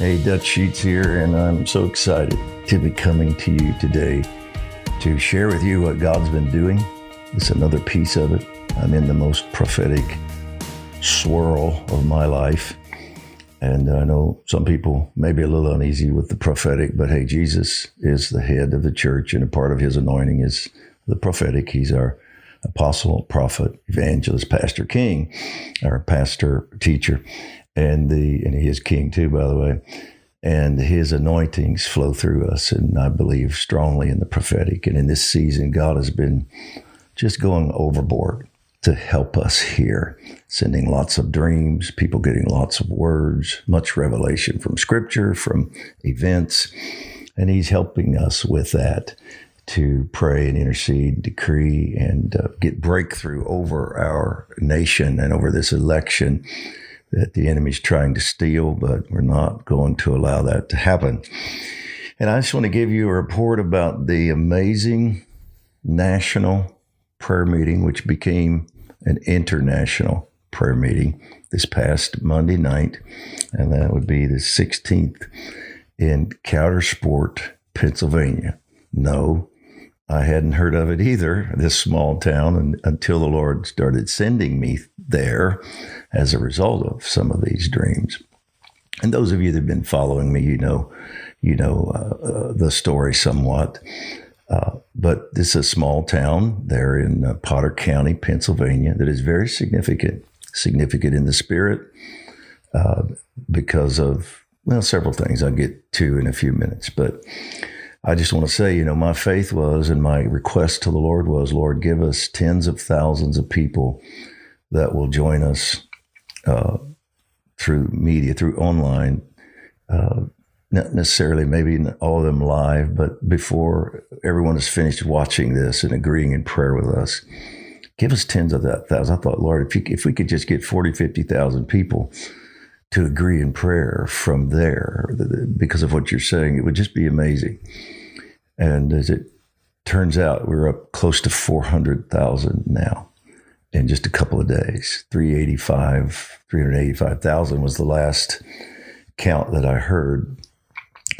Hey, Dutch Sheets here, and I'm so excited to be coming to you today to share with you what God's been doing. It's another piece of it. I'm in the most prophetic swirl of my life. And I know some people may be a little uneasy with the prophetic, but hey, Jesus is the head of the church, and a part of his anointing is the prophetic. He's our apostle, prophet, evangelist, pastor, king, our pastor, teacher, and the and he is king too, by the way. And his anointings flow through us, and I believe strongly in the prophetic. And in this season, God has been just going overboard to help us here, sending lots of dreams, people getting lots of words, much revelation from scripture, from events. And he's helping us with that to pray and intercede, decree, and uh, get breakthrough over our nation and over this election that the enemy's trying to steal, but we're not going to allow that to happen. And I just want to give you a report about the amazing national prayer meeting, which became an international prayer meeting this past Monday night, and that would be the 16th in Coudersport, Pennsylvania. No, I hadn't heard of it either, this small town, and, until the Lord started sending me there as a result of some of these dreams. And those of you that have been following me, you know, you know uh, uh, the story somewhat. Uh, but this is a small town there in uh, Potter County, Pennsylvania, that is very significant, significant in the spirit uh, because of, well, several things I'll get to in a few minutes. But I just want to say, you know, my faith was and my request to the Lord was, Lord, give us tens of thousands of people that will join us uh, through media, through online not necessarily maybe all of them live, but before everyone is finished watching this and agreeing in prayer with us, give us tens of that thousands. I thought, Lord, if, you, if we could just get 40, 50,000 people to agree in prayer from there because of what you're saying, it would just be amazing. And as it turns out, we're up close to 400,000 now in just a couple of days. 385, 385,000 was the last count that I heard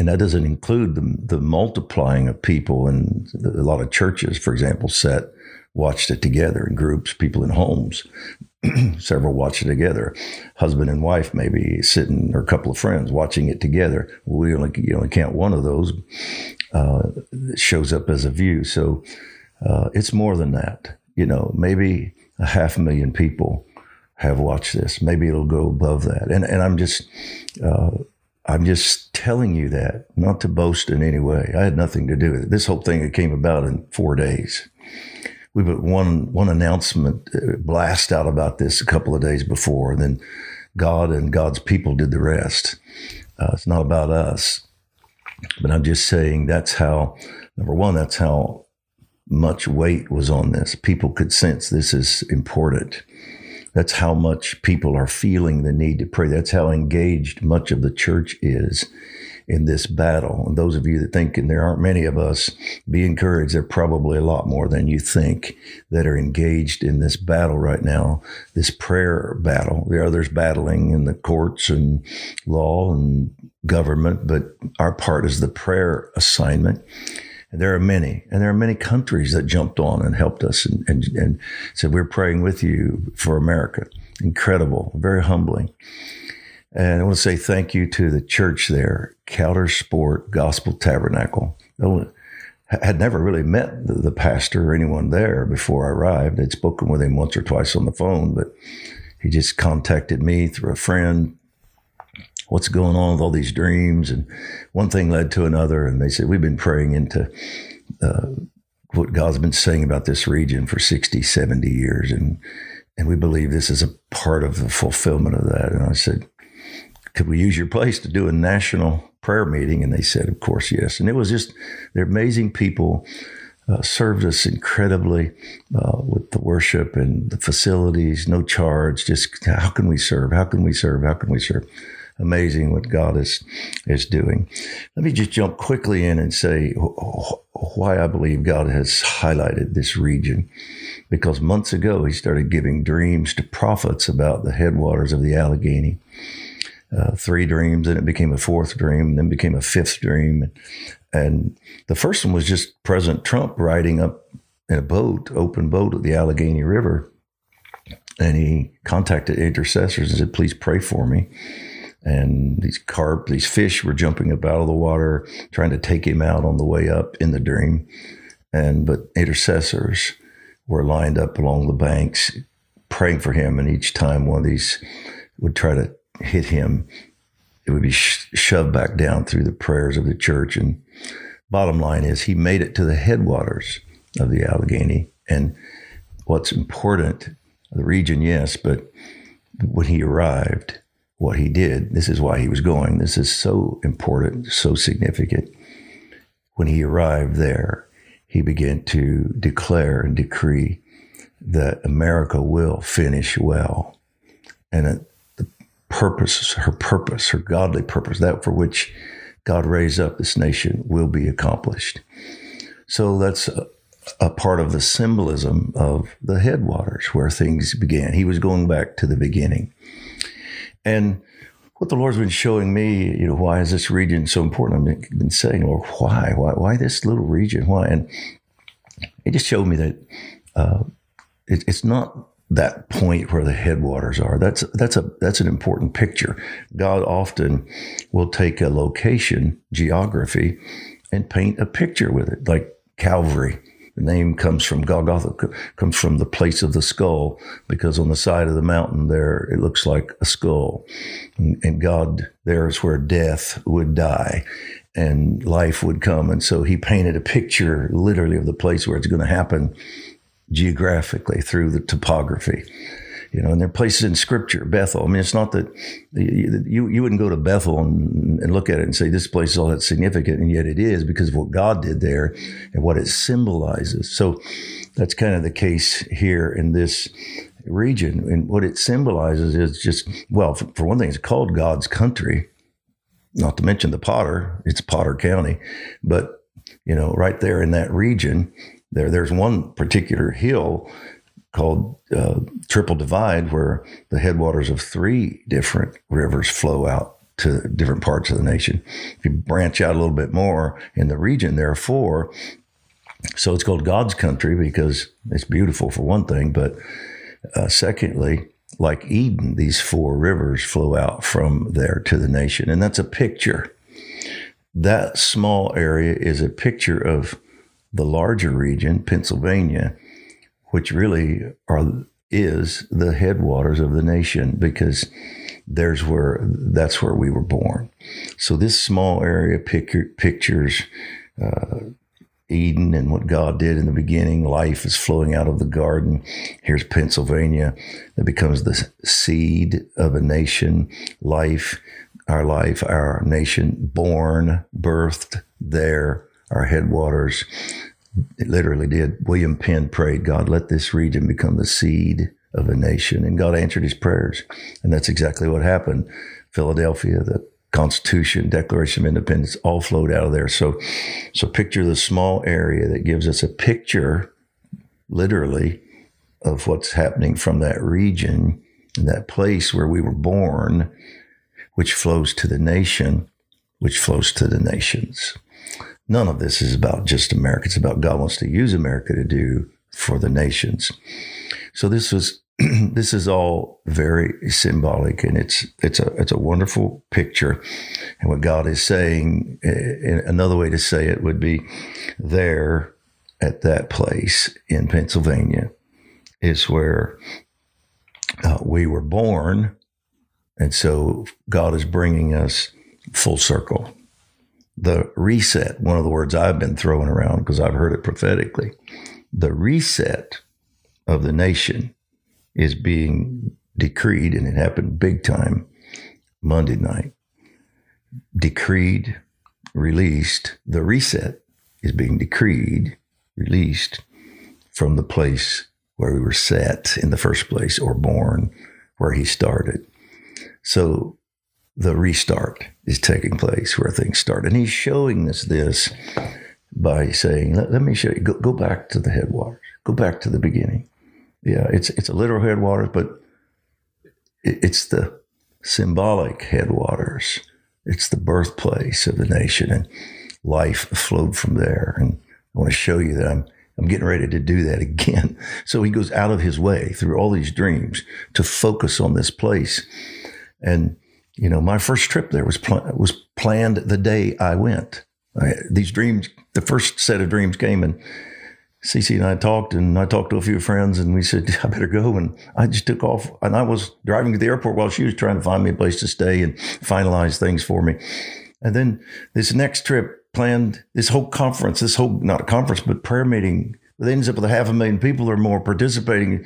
and that doesn't include the, the multiplying of people and a lot of churches, for example, set watched it together in groups, people in homes. Several watched it together, husband and wife maybe sitting or a couple of friends watching it together. We only you only count one of those uh, shows up as a view. So uh, it's more than that. You know, maybe a half a million people have watched this. Maybe it'll go above that. And and I'm just uh, I'm just telling you that, not to boast in any way. I had nothing to do with it. This whole thing came about in four days. We put one one announcement uh, blast out about this a couple of days before, and then God and God's people did the rest. Uh, it's not about us, but I'm just saying that's how. Number one, that's how much weight was on this. People could sense this is important. That's how much people are feeling the need to pray. That's how engaged much of the church is in this battle. And those of you that think, and there aren't many of us, be encouraged. There are probably a lot more than you think that are engaged in this battle right now, this prayer battle. There are others battling in the courts and law and government, but our part is the prayer assignment. And there are many, and there are many countries that jumped on and helped us and, and, and said, We're praying with you for America. Incredible, very humbling. And I want to say thank you to the church there, Coudersport Gospel Tabernacle. I had never really met the, the, pastor or anyone there before I arrived. I'd spoken with him once or twice on the phone, but he just contacted me through a friend what's going on with all these dreams? And one thing led to another. And they said, We've been praying into uh, what God's been saying about this region for 60, 70 years. And, and we believe this is a part of the fulfillment of that. And I said, Could we use your place to do a national prayer meeting? And they said, Of course, yes. And it was just, they're amazing people. Uh, served us incredibly uh, with the worship and the facilities, no charge. Just how can we serve? How can we serve? How can we serve? amazing what God is is doing. Let me just jump quickly in and say why I believe God has highlighted this region. Because months ago, he started giving dreams to prophets about the headwaters of the Allegheny. Uh, three dreams, and it became a fourth dream, and then became a fifth dream. And the first one was just President Trump riding up in a boat, open boat at the Allegheny River. And he contacted intercessors and said, please pray for me. And these carp, these fish were jumping up out of the water, trying to take him out on the way up in the dream. And, but intercessors were lined up along the banks praying for him. And each time one of these would try to hit him, it would be sh- shoved back down through the prayers of the church. And bottom line is, he made it to the headwaters of the Allegheny. And what's important, the region, yes, but when he arrived, what he did, this is why he was going. This is so important, so significant. When he arrived there, he began to declare and decree that America will finish well. And the purpose, her purpose, her godly purpose, that for which God raised up this nation will be accomplished. So that's a, a, part of the symbolism of the headwaters where things began. He was going back to the beginning. And what the Lord's been showing me, you know, why is this region so important? I've been saying, Lord, why? Why, why this little region? Why? And it just showed me that uh, it, it's not that point where the headwaters are. That's that's a that's an important picture. God often will take a location, geography, and paint a picture with it, like Calvary. The name comes from Golgotha, comes from the place of the skull, because on the side of the mountain there it looks like a skull, and, and God there is where death would die, and life would come, and so He painted a picture, literally, of the place where it's going to happen geographically through the topography. You know, and there are places in Scripture, Bethel. I mean, it's not that you you wouldn't go to Bethel and, and look at it and say this place is all that significant, and yet it is because of what God did there and what it symbolizes. So that's kind of the case here in this region, and what it symbolizes is just well, for, for one thing, it's called God's country. Not to mention the Potter, it's Potter County, but you know, right there in that region, there, there's one particular hill called uh, Triple Divide where the headwaters of three different rivers flow out to different parts of the nation. If you branch out a little bit more in the region, there are four. So it's called God's country because it's beautiful for one thing, but uh, secondly, like Eden, these four rivers flow out from there to the nation. And that's a picture. That small area is a picture of the larger region, Pennsylvania, which really are is the headwaters of the nation because there's where that's where we were born. So this small area picture, pictures uh, Eden and what God did in the beginning. Life is flowing out of the garden. Here's Pennsylvania that becomes the seed of a nation. Life, our life, our nation, born, birthed there our headwaters. It literally did. William Penn prayed, God, let this region become the seed of a nation. And God answered his prayers. And that's exactly what happened. Philadelphia, the Constitution, Declaration of Independence, all flowed out of there. So, so picture the small area that gives us a picture, literally, of what's happening from that region, that place where we were born, which flows to the nation, which flows to the nations none of this is about just America. It's about God wants to use America to do for the nations. So this was this is all very symbolic, and it's it's a it's a wonderful picture. And what God is saying, eh, another way to say it would be, there at that place in Pennsylvania is where uh, we were born, and so God is bringing us full circle the reset, one of the words I've been throwing around because I've heard it prophetically, the reset of the nation is being decreed, and it happened big time Monday night. Decreed, released. The reset is being decreed, released from the place where we were set in the first place or born, where he started. So the restart is taking place where things start. And he's showing us this by saying, let, let me show you, go, go, back to the headwaters, go back to the beginning. Yeah, it's, it's a literal headwaters, but it, it's the, symbolic headwaters. It's the birthplace of the nation, and life flowed from there. And I want to show you that I'm I'm getting ready to do that again. So he goes out of his way through all these dreams to focus on this place. And you know, my first trip there was pl- was planned the day I went. I, these dreams, the first set of dreams came, and Cece and I talked, and I talked to a few friends, and we said, I better go. And I just took off. And I was driving to the airport while she was trying to find me a place to stay and finalize things for me. And then this next trip planned, this whole conference, this whole, not a conference, but prayer meeting, it ends up with a half a million people or more participating.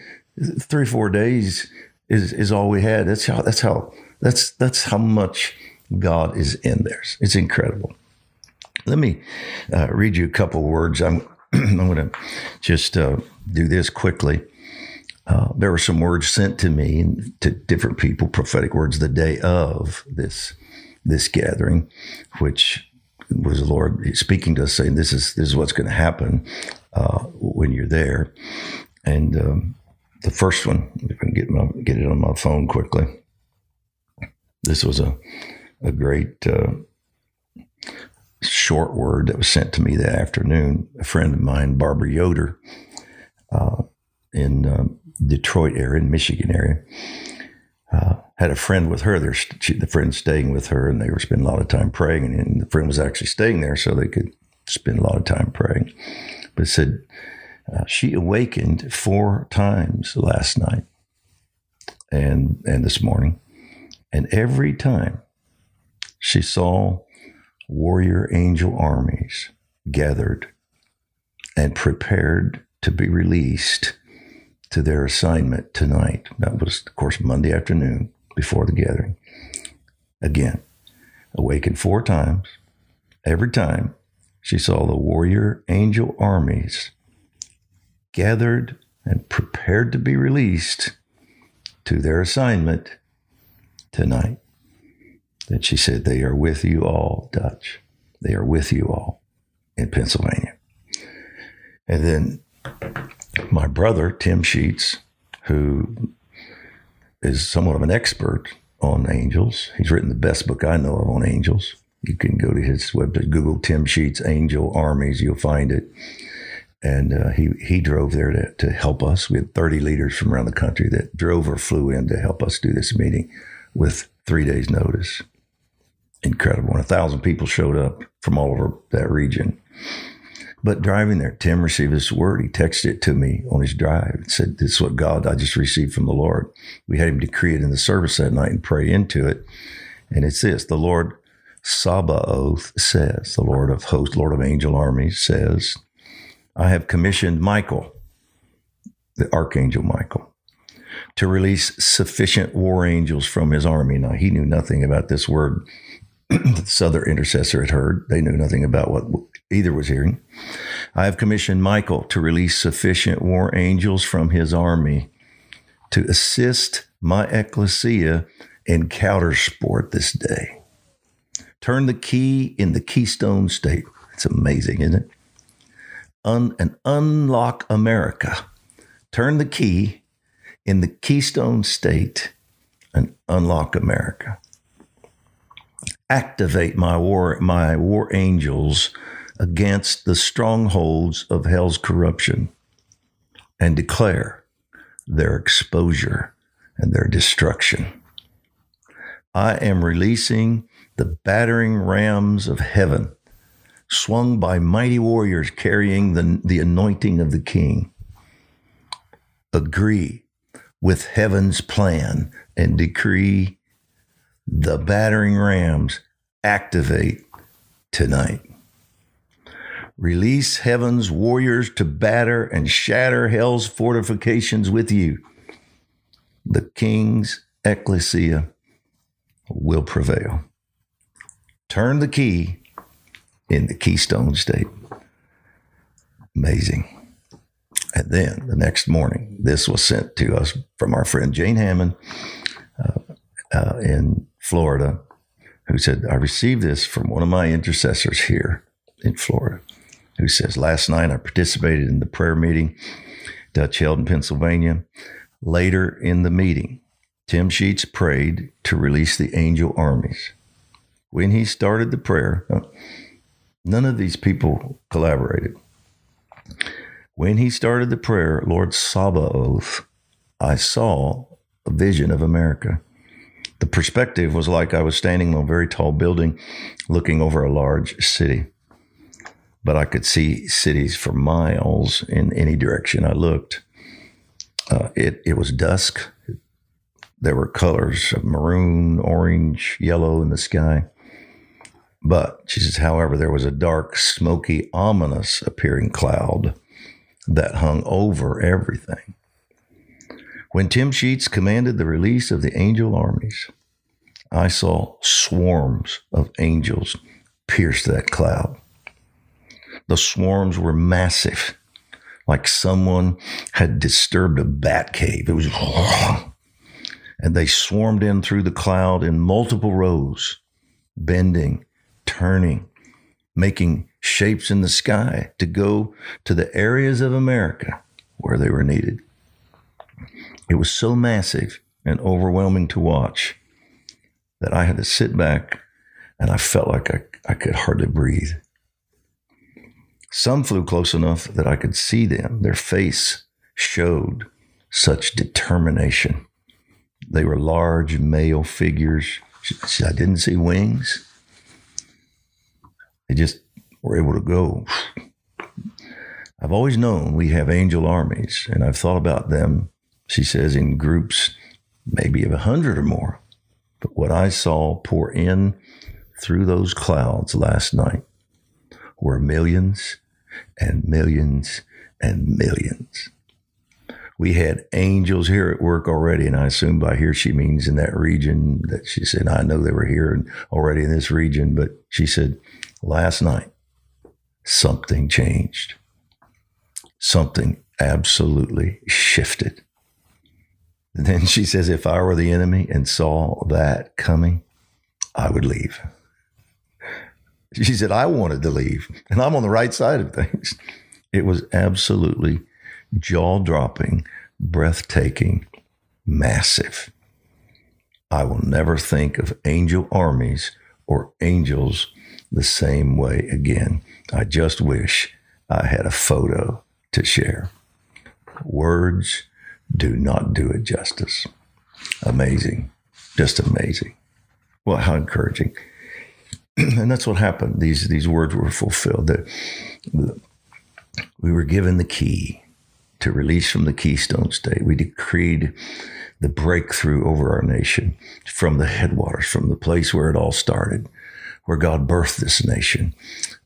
Three, four days is, is all we had. That's how, that's how that's that's how much God is in there. It's incredible. Let me uh, read you a couple words. I'm I'm going to just uh, do this quickly. Uh, there were some words sent to me to different people, prophetic words, the day of this this gathering, which was the Lord speaking to us, saying, "This is this is what's going to happen uh, when you're there." And um, the first one, if I can get my get it on my phone quickly. This was a, a great uh, short word that was sent to me that afternoon. A friend of mine, Barbara Yoder, uh, in uh, Detroit area, in Michigan area, uh, had a friend with her. There, she, the friend staying with her, and they were spending a lot of time praying. And, and the friend was actually staying there, so they could spend a lot of time praying. But said uh, she awakened four times last night, and and this morning, and every time she saw warrior angel armies gathered and prepared to be released to their assignment tonight. That was, of course, Monday afternoon before the gathering. Again, awakened four times. Every time she saw the warrior angel armies gathered and prepared to be released to their assignment tonight And she said, They are with you all, Dutch. They are with you all in Pennsylvania. And then my brother, Tim Sheets, who is somewhat of an expert on angels, he's written the best book I know of on angels. You can go to his website, Google Tim Sheets Angel Armies, you'll find it. And uh, he, he drove there to, to help us. We had 30 leaders from around the country that drove or flew in to help us do this meeting with three days' notice. Incredible. And a thousand people showed up from all over that region. But driving there, Tim received this word. He texted it to me on his drive and said, This is what God I just received from the Lord. We had him decree it in the service that night and pray into it. And it's this the Lord Sabaoth says, the Lord of hosts, Lord of angel armies says, I have commissioned Michael, the archangel Michael, to release sufficient war angels from his army. Now, he knew nothing about this word this other intercessor had heard. They knew nothing about what either was hearing. I have commissioned Michael to release sufficient war angels from his army to assist my ecclesia in Coudersport this day. Turn the key in the Keystone State. It's amazing, isn't it? Un- and unlock America. Turn the key in the Keystone State and unlock America. Activate my war, my war angels against the strongholds of hell's corruption and declare their exposure and their destruction. I am releasing the battering rams of heaven, swung by mighty warriors carrying the, the anointing of the king. Agree with heaven's plan and decree the battering rams activate tonight. Release heaven's warriors to batter and shatter hell's fortifications with you. The king's ecclesia will prevail. Turn the key in the Keystone State. Amazing. And then the next morning, this was sent to us from our friend Jane Hamon uh, uh, in Florida, who said, I received this from one of my intercessors here in Florida, who says, Last night I participated in the prayer meeting, Dutch held in Pennsylvania. Later in the meeting, Tim Sheets prayed to release the angel armies. When he started the prayer, none of these people collaborated. When he started the prayer, Lord Sabaoth, I saw a vision of America. The perspective was like I was standing in a very tall building looking over a large city. But I could see cities for miles in any direction I looked. Uh, it, it was dusk. There were colors of maroon, orange, yellow in the sky. But she says, however, there was a dark, smoky, ominous appearing cloud that hung over everything. When Tim Sheets commanded the release of the angel armies, I saw swarms of angels pierce that cloud. The swarms were massive, like someone had disturbed a bat cave. It was, and they swarmed in through the cloud in multiple rows, bending, turning, making shapes in the sky to go to the areas of America where they were needed. It was so massive and overwhelming to watch that I had to sit back and I felt like I, I could hardly breathe. Some flew close enough that I could see them. Their face showed such determination. They were large male figures. I didn't see wings. They just were able to go. I've always known we have angel armies, and I've thought about them, she says, in groups maybe of a hundred or more. But what I saw pour in through those clouds last night were millions and millions and millions. We had angels here at work already, and I assume by here she means in that region that she said, I know they were here already in this region, but she said, last night, something changed. Something absolutely shifted. And then she says, if I were the enemy and saw that coming, I would leave. She said, I wanted to leave, and I'm on the right side of things. It was absolutely jaw dropping, breathtaking, massive. I will never think of angel armies or angels the same way again. I just wish I had a photo to share. Words do not do it justice. Amazing. Just amazing. Well, how encouraging. and that's what happened. These these words were fulfilled. That we were given the key to release from the Keystone State. We decreed the breakthrough over our nation from the headwaters, from the place where it all started, where God birthed this nation.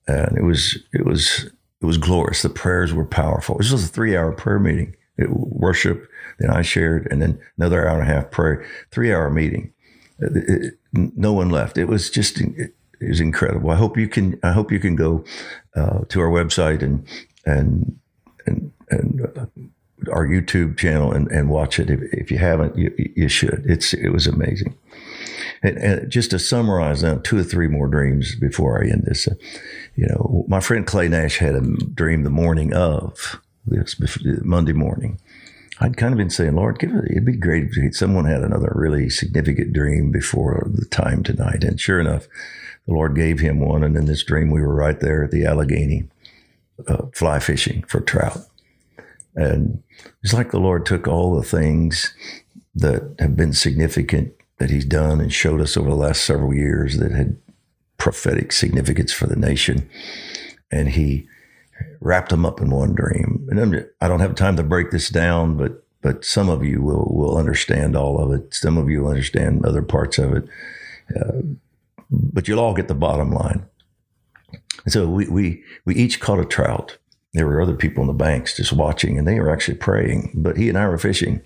And it was it was it was glorious. The prayers were powerful. This was a three hour prayer meeting. It, worship, then I shared, and then another hour and a half prayer, three hour meeting. It, it, no one left. It was just is incredible. I hope you can. I hope you can go uh, to our website and and and and uh, our YouTube channel and, and watch it. If, if you haven't, you, you, should. It's it was amazing. And, and, just to summarize, now two or three more dreams before I end this. Uh, you know, my friend Clay Nash had a dream the morning of this Monday morning. I'd kind of been saying, Lord, give it, it'd be great if someone had another really significant dream before the time tonight. And sure enough, the Lord gave him one. And in this dream, we were right there at the Allegheny uh, fly fishing for trout. And it's like the Lord took all the things that have been significant that He's done and showed us over the last several years that had prophetic significance for the nation. And He wrapped them up in one dream. And I don't have time to break this down, but but some of you will will understand all of it. Some of you will understand other parts of it. Uh, but you'll all get the bottom line. And so we, we, we each caught a trout. There were other people in the banks just watching, and they were actually praying. But he and I were fishing,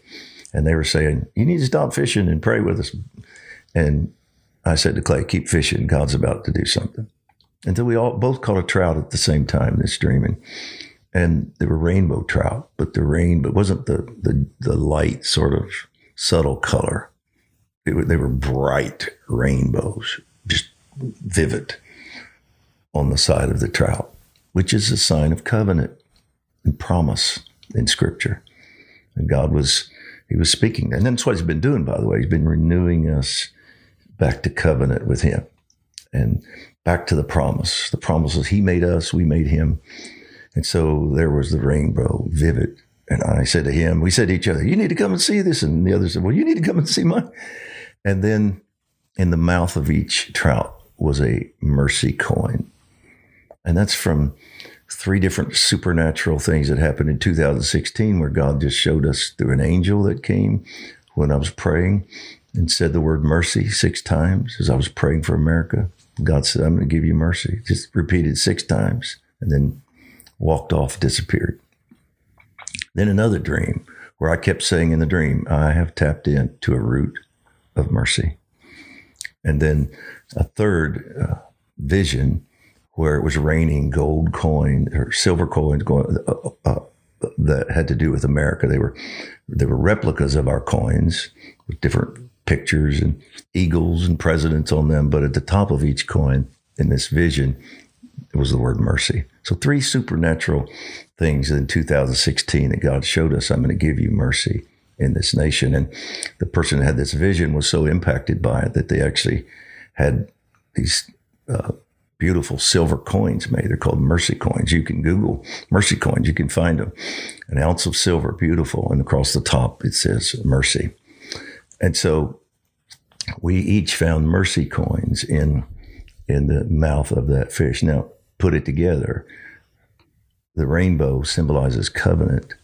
and they were saying, You need to stop fishing and pray with us. And I said to Clay, Keep fishing. God's about to do something. So we all both caught a trout at the same time this streaming. And they were rainbow trout, but the rain, but wasn't the, the, the light sort of subtle color. It, they were bright rainbows just vivid on the side of the trout, which is a sign of covenant and promise in Scripture. And God was he was speaking. And that's what he's been doing, by the way. He's been renewing us back to covenant with him and back to the promise. The promises he made us, we made him. And so there was the rainbow, vivid. And I said to him, we said to each other, You need to come and see this. And the other said, Well, you need to come and see mine. And then in the mouth of each trout was a mercy coin. And that's from three different supernatural things that happened in 2016 where God just showed us through an angel that came when I was praying and said the word mercy six times as I was praying for America. God said, I'm going to give you mercy. Just repeated six times and then walked off, disappeared. Then another dream where I kept saying in the dream, I have tapped into a root of mercy. And then a third uh, vision where it was raining gold coins or silver coins going uh, uh, uh, that had to do with America. They were they were replicas of our coins with different pictures and eagles and presidents on them. But at the top of each coin in this vision, was the word mercy. So three supernatural things in 2016 that God showed us. I'm going to give you mercy in this nation. And the person that had this vision was so impacted by it that they actually had these uh, beautiful silver coins made. They're called mercy coins. You can Google mercy coins. You can find them. An ounce of silver, beautiful. And across the top, it says mercy. And so we each found mercy coins in, in the mouth of that fish. Now, put it together. The rainbow symbolizes covenant.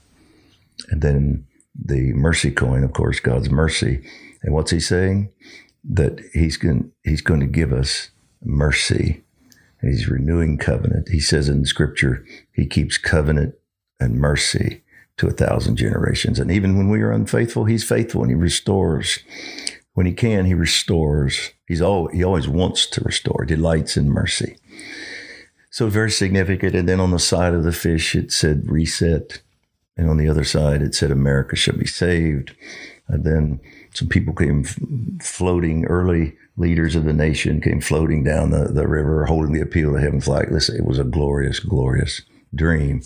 And then the mercy coin, of course, God's mercy. And what's he saying? That he's going, he's going to give us mercy He's renewing covenant. He says in scripture, he keeps covenant and mercy to a thousand generations. And even when we are unfaithful, he's faithful and he restores. When he can, he restores. He's all, he always wants to restore, delights in mercy. So very significant. And then on the side of the fish, it said reset. And on the other side, it said America shall be saved. And then some people came floating early leaders of the nation came floating down the, the river holding the appeal to heaven flag. It was a glorious, glorious dream,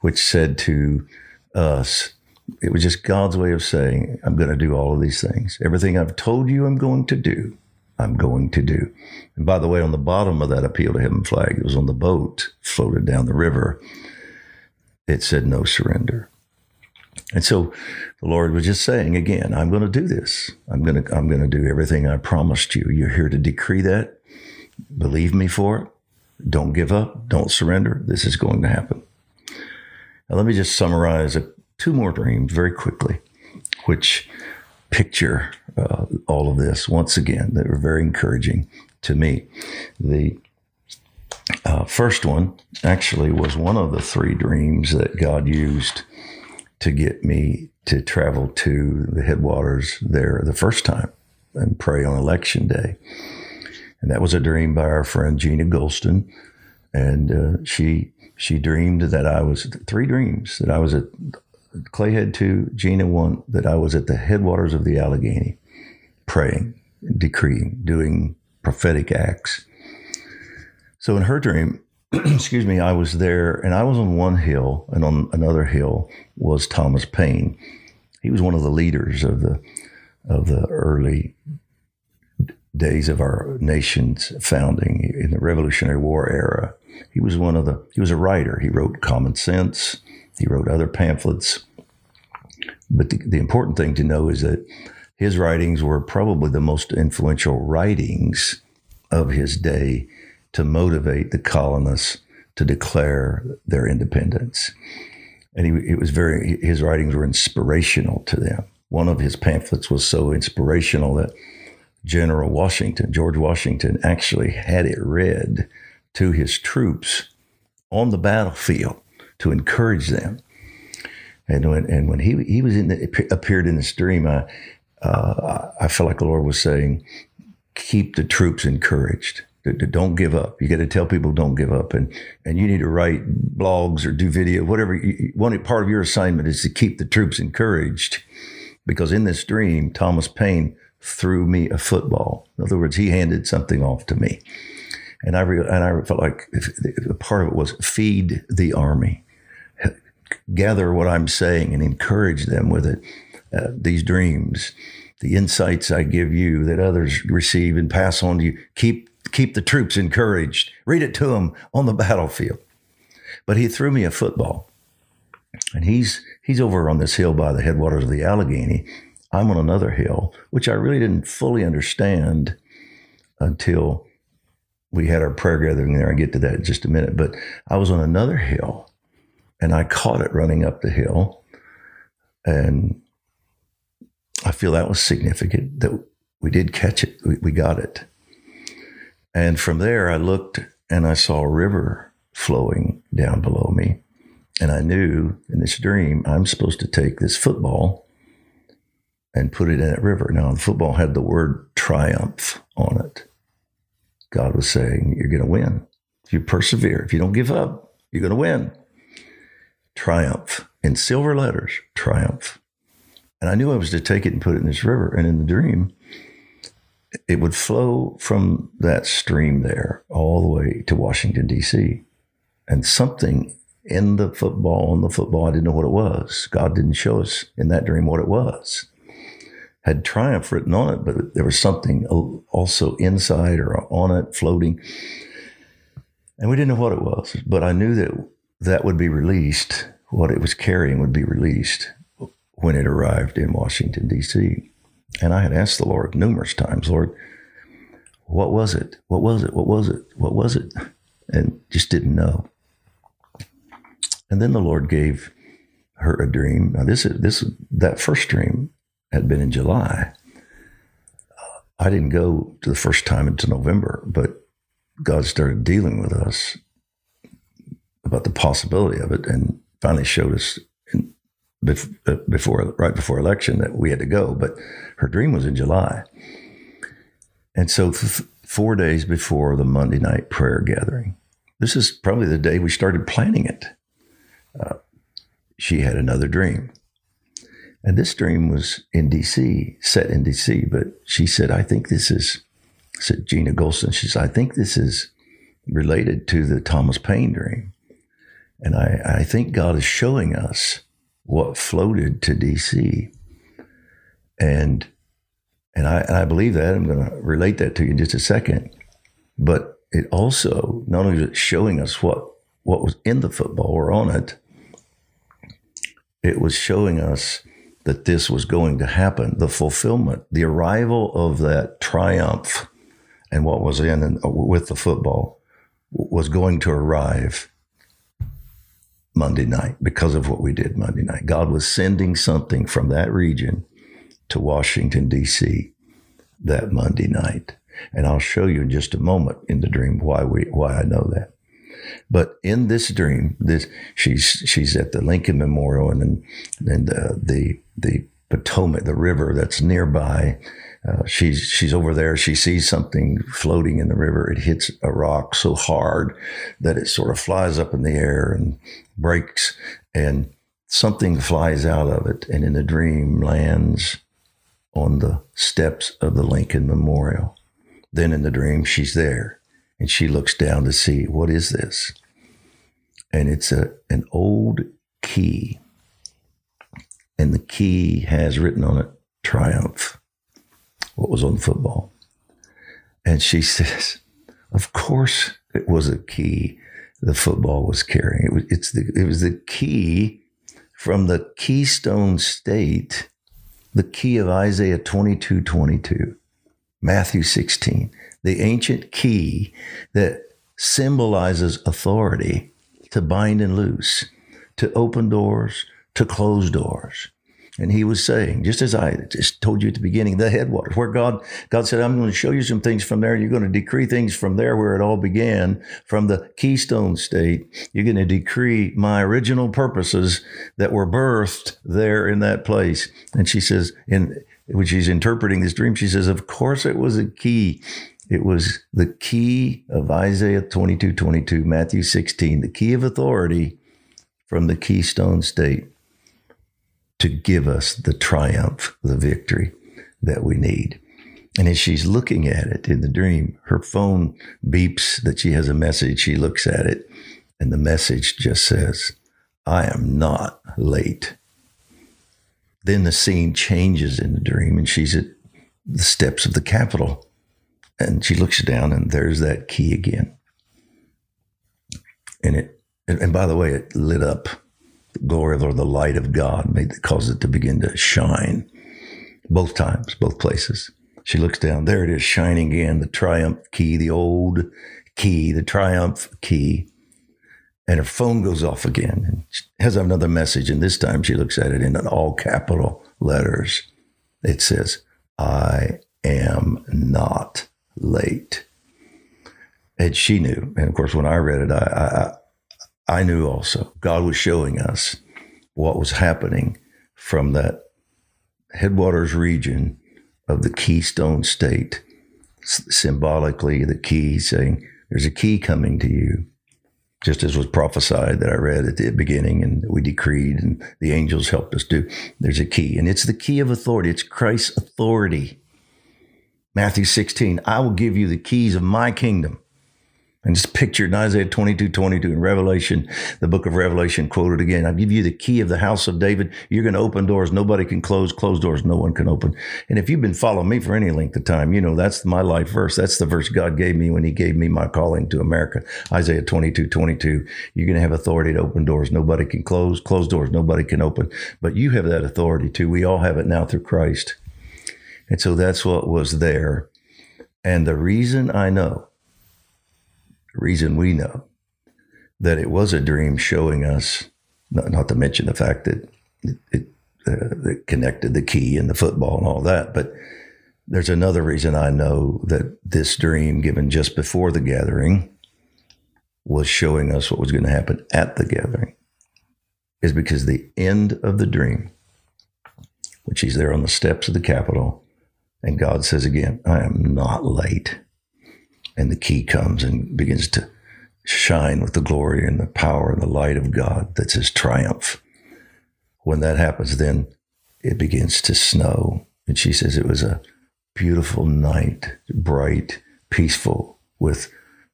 which said to us, it was just God's way of saying, I'm going to do all of these things. Everything I've told you I'm going to do, I'm going to do. And by the way, on the bottom of that appeal to heaven flag, it was on the boat floated down the river. It said no surrender. And so the Lord was just saying again, I'm going to do this. I'm going to, I'm going to do everything I promised you. You're here to decree that. Believe me for it. Don't give up. Don't surrender. This is going to happen. Now, let me just summarize two more dreams very quickly, which picture uh, all of this once again that were very encouraging to me. The uh, first one actually was one of the three dreams that God used to get me to travel to the headwaters there the first time and pray on election day. And that was a dream by our friend Gina Gholston. And uh, she she dreamed that I was three dreams that I was at Clayhead two, Gina one, that I was at the headwaters of the Allegheny, praying, decreeing, doing prophetic acts. So in her dream, excuse me, I was there and I was on one hill and on another hill was Thomas Paine. He was one of the leaders of the of the early days of our nation's founding in the Revolutionary War era. He was one of the he was a writer. He wrote Common Sense. He wrote other pamphlets. But the, the important thing to know is that his writings were probably the most influential writings of his day to motivate the colonists to declare their independence. And he, it was very, his writings were inspirational to them. One of his pamphlets was so inspirational that General Washington, George Washington, actually had it read to his troops on the battlefield to encourage them. And when, and when he, he was in the, appeared in this dream, I, uh, I felt like the Lord was saying, keep the troops encouraged don't give up. You got to tell people don't give up, and and you need to write blogs or do video, whatever. One part of your assignment is to keep the troops encouraged, because in this dream, Thomas Paine threw me a football. In other words, he handed something off to me, and I re, and I felt like a part of it was feed the army, gather what I'm saying, and encourage them with it. uh, these dreams, the insights I give you that others receive and pass on to you. Keep keep the troops encouraged. Read it to them on the battlefield. But he threw me a football, and he's he's over on this hill by the headwaters of the Allegheny. I'm on another hill, which I really didn't fully understand until we had our prayer gathering there. I get to that in just a minute. But I was on another hill, and I caught it running up the hill, and I feel that was significant that we did catch it. We, we got it. And from there, I looked and I saw a river flowing down below me. And I knew in this dream, I'm supposed to take this football and put it in that river. Now, the football had the word triumph on it. God was saying, You're going to win. If you persevere, if you don't give up, you're going to win. Triumph in silver letters, triumph. And I knew I was to take it and put it in this river. And in the dream, it would flow from that stream there all the way to Washington, D.C. And something in the football, on the football, I didn't know what it was. God didn't show us in that dream what it was. Had triumph written on it, but there was something also inside or on it floating. And we didn't know what it was, but I knew that that would be released, what it was carrying would be released when it arrived in Washington, D.C. And I had asked the Lord numerous times, Lord, what was it? What was it? What was it? What was it? And just didn't know. And then the Lord gave her a dream. Now this is this that first dream had been in July. Uh, I didn't go to the first time until November, but God started dealing with us about the possibility of it and finally showed us before right before election that we had to go. But her dream was in July, and so th- four days before the Monday night prayer gathering, this is probably the day we started planning it. Uh, she had another dream. And this dream was in DC, set in DC, but she said, I think this is, said Gina Gholston, she said, I think this is related to the Thomas Paine dream. And I, I think God is showing us what floated to DC. And and I, and I believe that. I'm going to relate that to you in just a second. But it also, not only is it showing us what, what was in the football or on it, it was showing us that this was going to happen, the fulfillment, the arrival of that triumph and what was in and uh, with the football was going to arrive Monday night because of what we did Monday night. God was sending something from that region to Washington, D.C. that Monday night. And I'll show you in just a moment in the dream why we why I know that. But in this dream, this she's she's at the Lincoln Memorial and then, then the, the the Potomac, the river that's nearby. Uh, she's she's over there. She sees something floating in the river. It hits a rock so hard that it sort of flies up in the air and breaks, and something flies out of it, and in the dream lands on the steps of the Lincoln Memorial. Then in the dream, she's there and she looks down to see what is this? And it's a, an old key. And the key has written on it triumph, what was on the football. And she says, Of course, it was a key the football was carrying. It was, it's the, it was the key from the Keystone State the key of Isaiah 22 22, Matthew 16, the ancient key that symbolizes authority to bind and loose, to open doors, to close doors. And he was saying, just as I just told you at the beginning, the headwaters, where God, God said, I'm going to show you some things from there. And you're going to decree things from there where it all began, from the Keystone State. You're going to decree my original purposes that were birthed there in that place. And she says, in when she's interpreting this dream, she says, Of course it was a key. It was the key of Isaiah 22, 22, Matthew 16, the key of authority from the Keystone State to give us the triumph, the victory that we need. And as she's looking at it in the dream, her phone beeps that she has a message. She looks at it, and the message just says, I am not late. Then the scene changes in the dream, and she's at the steps of the Capitol. And she looks down, and there's that key again. And it, and by the way, it lit up glory or the light of God, made caused it to begin to shine both times, both places. She looks down. There it is, shining again, the triumph key, the old key, the triumph key. And her phone goes off again and has another message. And this time she looks at it in all capital letters. It says, I am not late. And she knew. And of course, when I read it, I, I, knew also. God was showing us what was happening from that headwaters region of the keystone state, symbolically the key saying, there's a key coming to you, just as was prophesied that I read at the beginning and we decreed and the angels helped us do. There's a key, and it's the key of authority. It's Christ's authority. Matthew 16, I will give you the keys of my kingdom. And just picture in Isaiah 22, 22 in Revelation, the book of Revelation quoted again. I give you the key of the house of David. You're going to open doors nobody can close, close doors no one can open. And if you've been following me for any length of time, you know that's my life verse. That's the verse God gave me when he gave me my calling to America. Isaiah 22, 22. You're going to have authority to open doors nobody can close, close doors nobody can open. But you have that authority too. We all have it now through Christ. And so that's what was there. And the reason I know reason we know that it was a dream showing us, not, not to mention the fact that it, it, uh, it connected the key and the football and all that, but there's another reason I know that this dream given just before the gathering was showing us what was going to happen at the gathering is because the end of the dream, which he's there on the steps of the Capitol, and God says again, I am not late and the key comes and begins to shine with the glory and the power and the light of God that's his triumph. When that happens, then it begins to snow. And she says it was a beautiful night, bright, peaceful, with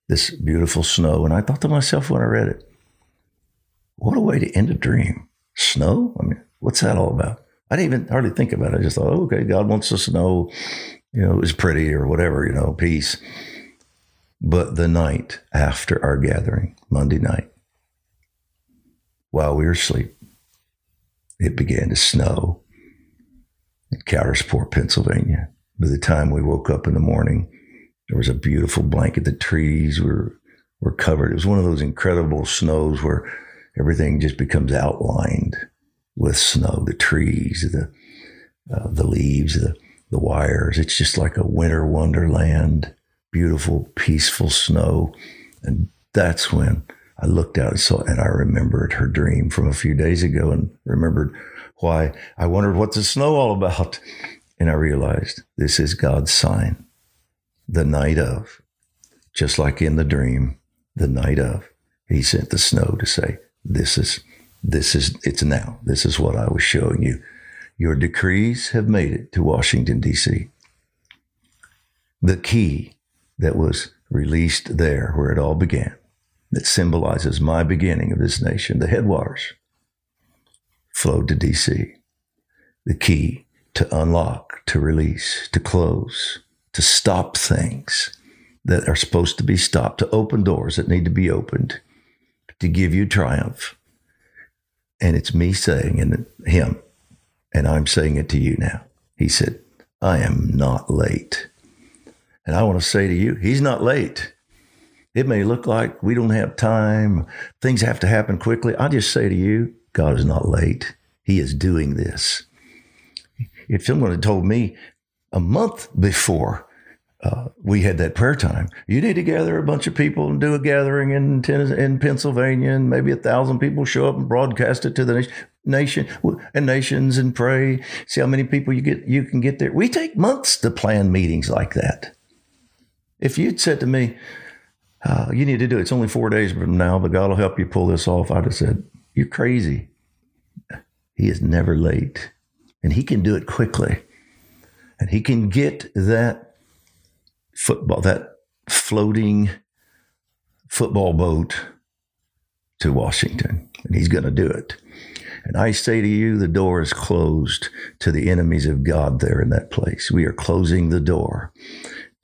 this beautiful snow. And I thought to myself when I read it, what a way to end a dream. Snow? I mean, what's that all about? I didn't even hardly think about it. I just thought, oh, okay, God wants the snow. You know, it was pretty or whatever, you know, peace but the night after our gathering, Monday night, while we were asleep, it began to snow in Coudersport, Pennsylvania. By the time we woke up in the morning, there was a beautiful blanket. The trees were were covered. It was one of those incredible snows where everything just becomes outlined with snow. The trees, the uh, the leaves, the the wires. It's just like a winter wonderland beautiful, peaceful snow. And that's when I looked out and saw, and I remembered her dream from a few days ago and remembered why I wondered what's the snow all about. And I realized this is God's sign. The night of, just like in the dream, the night of, he sent the snow to say, this is, this is, it's now. This is what I was showing you. Your decrees have made it to Washington, D.C. The key that was released there where it all began, that symbolizes my beginning of this nation, the headwaters, flowed to DC. The key to unlock, to release, to close, to stop things that are supposed to be stopped, to open doors that need to be opened, to give you triumph. And it's me saying, and him, and I'm saying it to you now. He said, I am not late. And I want to say to you, he's not late. It may look like we don't have time, things have to happen quickly. I just say to you, God is not late. He is doing this. If someone had told me a month before uh, we had that prayer time, you need to gather a bunch of people and do a gathering in Tennessee, in Pennsylvania, and maybe a thousand people show up and broadcast it to the nation, nation and nations and pray. See how many people you get you can get there. We take months to plan meetings like that. If you'd said to me, uh, you need to do it, it's only four days from now, but God will help you pull this off, I'd have said, You're crazy. He is never late, and He can do it quickly. And He can get that football, that floating football boat to Washington, and He's going to do it. And I say to you, the door is closed to the enemies of God there in that place. We are closing the door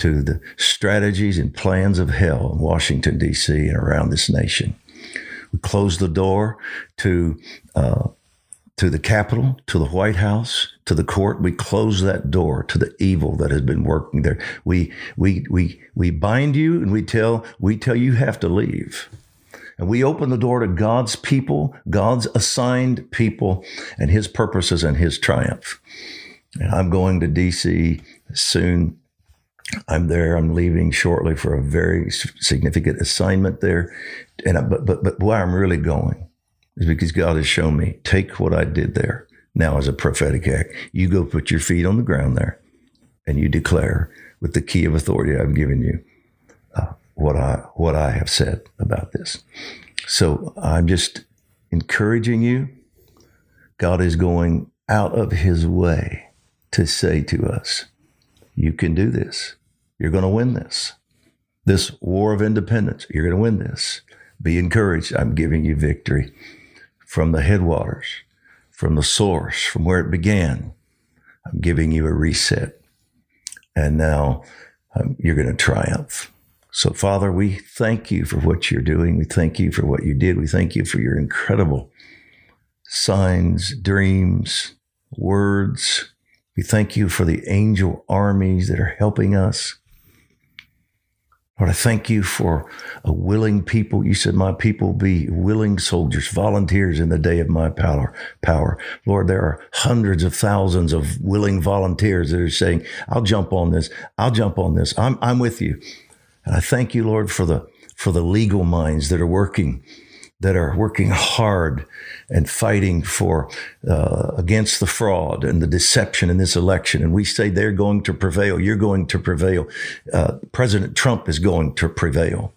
to the strategies and plans of hell in Washington, D.C. and around this nation. We close the door to uh, to the Capitol, to the White House, to the court. We close that door to the evil that has been working there. We we we we bind you and we tell we tell you have to leave. And we open the door to God's people, God's assigned people, and his purposes and his triumph. And I'm going to DC soon. I'm there. I'm leaving shortly for a very significant assignment there. And I, but but but why I'm really going is because God has shown me take what I did there now as a prophetic act. You go put your feet on the ground there, and you declare with the key of authority I've given you uh, what I what I have said about this. So I'm just encouraging you. God is going out of his way to say to us, you can do this. You're going to win this. This war of independence, you're going to win this. Be encouraged. I'm giving you victory from the headwaters, from the source, from where it began. I'm giving you a reset. And now um, you're going to triumph. So, Father, we thank you for what you're doing. We thank you for what you did. We thank you for your incredible signs, dreams, words. We thank you for the angel armies that are helping us. Lord, I thank you for a willing people. You said, My people be willing soldiers, volunteers in the day of my power. Power. Lord, there are hundreds of thousands of willing volunteers that are saying, I'll jump on this. I'll jump on this. I'm, I'm with you. And I thank you, Lord, for the for the legal minds that are working that are working hard and fighting for uh, against the fraud and the deception in this election. And we say they're going to prevail. You're going to prevail. Uh, President Trump is going to prevail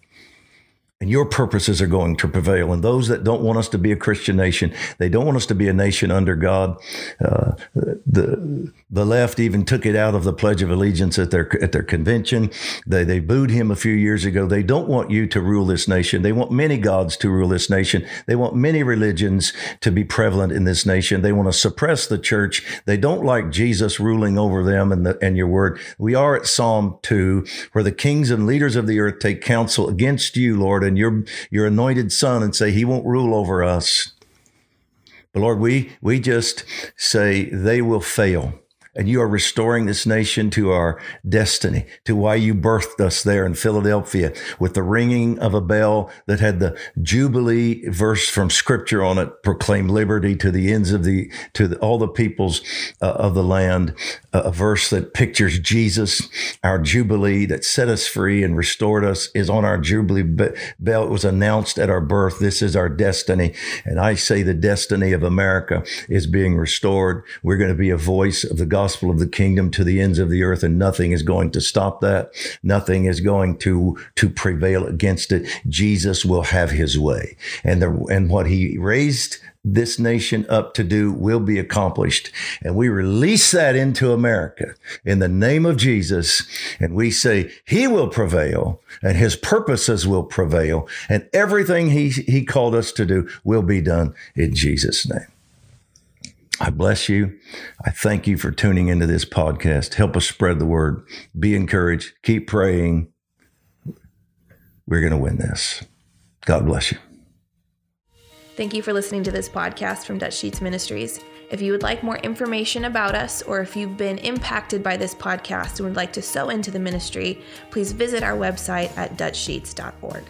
and your purposes are going to prevail. And those that don't want us to be a Christian nation, they don't want us to be a nation under God. Uh, the the left even took it out of the Pledge of Allegiance at their at their convention. They they booed him a few years ago. They don't want you to rule this nation. They want many gods to rule this nation. They want many religions to be prevalent in this nation. They want to suppress the church. They don't like Jesus ruling over them and the and your word. We are at Psalm two, where the kings and leaders of the earth take counsel against you, Lord, and and your your anointed son and say he won't rule over us. But Lord, we we just say they will fail and you are restoring this nation to our destiny, to why you birthed us there in Philadelphia with the ringing of a bell that had the Jubilee verse from scripture on it, proclaim liberty to the ends of the, to the, all the peoples uh, of the land, uh, a verse that pictures Jesus, our Jubilee that set us free and restored us is on our Jubilee bell. It was announced at our birth. This is our destiny. And I say the destiny of America is being restored. We're going to be a voice of the gospel gospel of the kingdom to the ends of the earth and nothing is going to stop that. Nothing is going to, to prevail against it. Jesus will have his way. And the, and what he raised this nation up to do will be accomplished. And we release that into America in the name of Jesus. And we say he will prevail and his purposes will prevail and everything he, he called us to do will be done in Jesus' name. I bless you. I thank you for tuning into this podcast. Help us spread the word. Be encouraged. Keep praying. We're going to win this. God bless you. Thank you for listening to this podcast from Dutch Sheets Ministries. If you would like more information about us, or if you've been impacted by this podcast and would like to sow into the ministry, please visit our website at dutchsheets.org.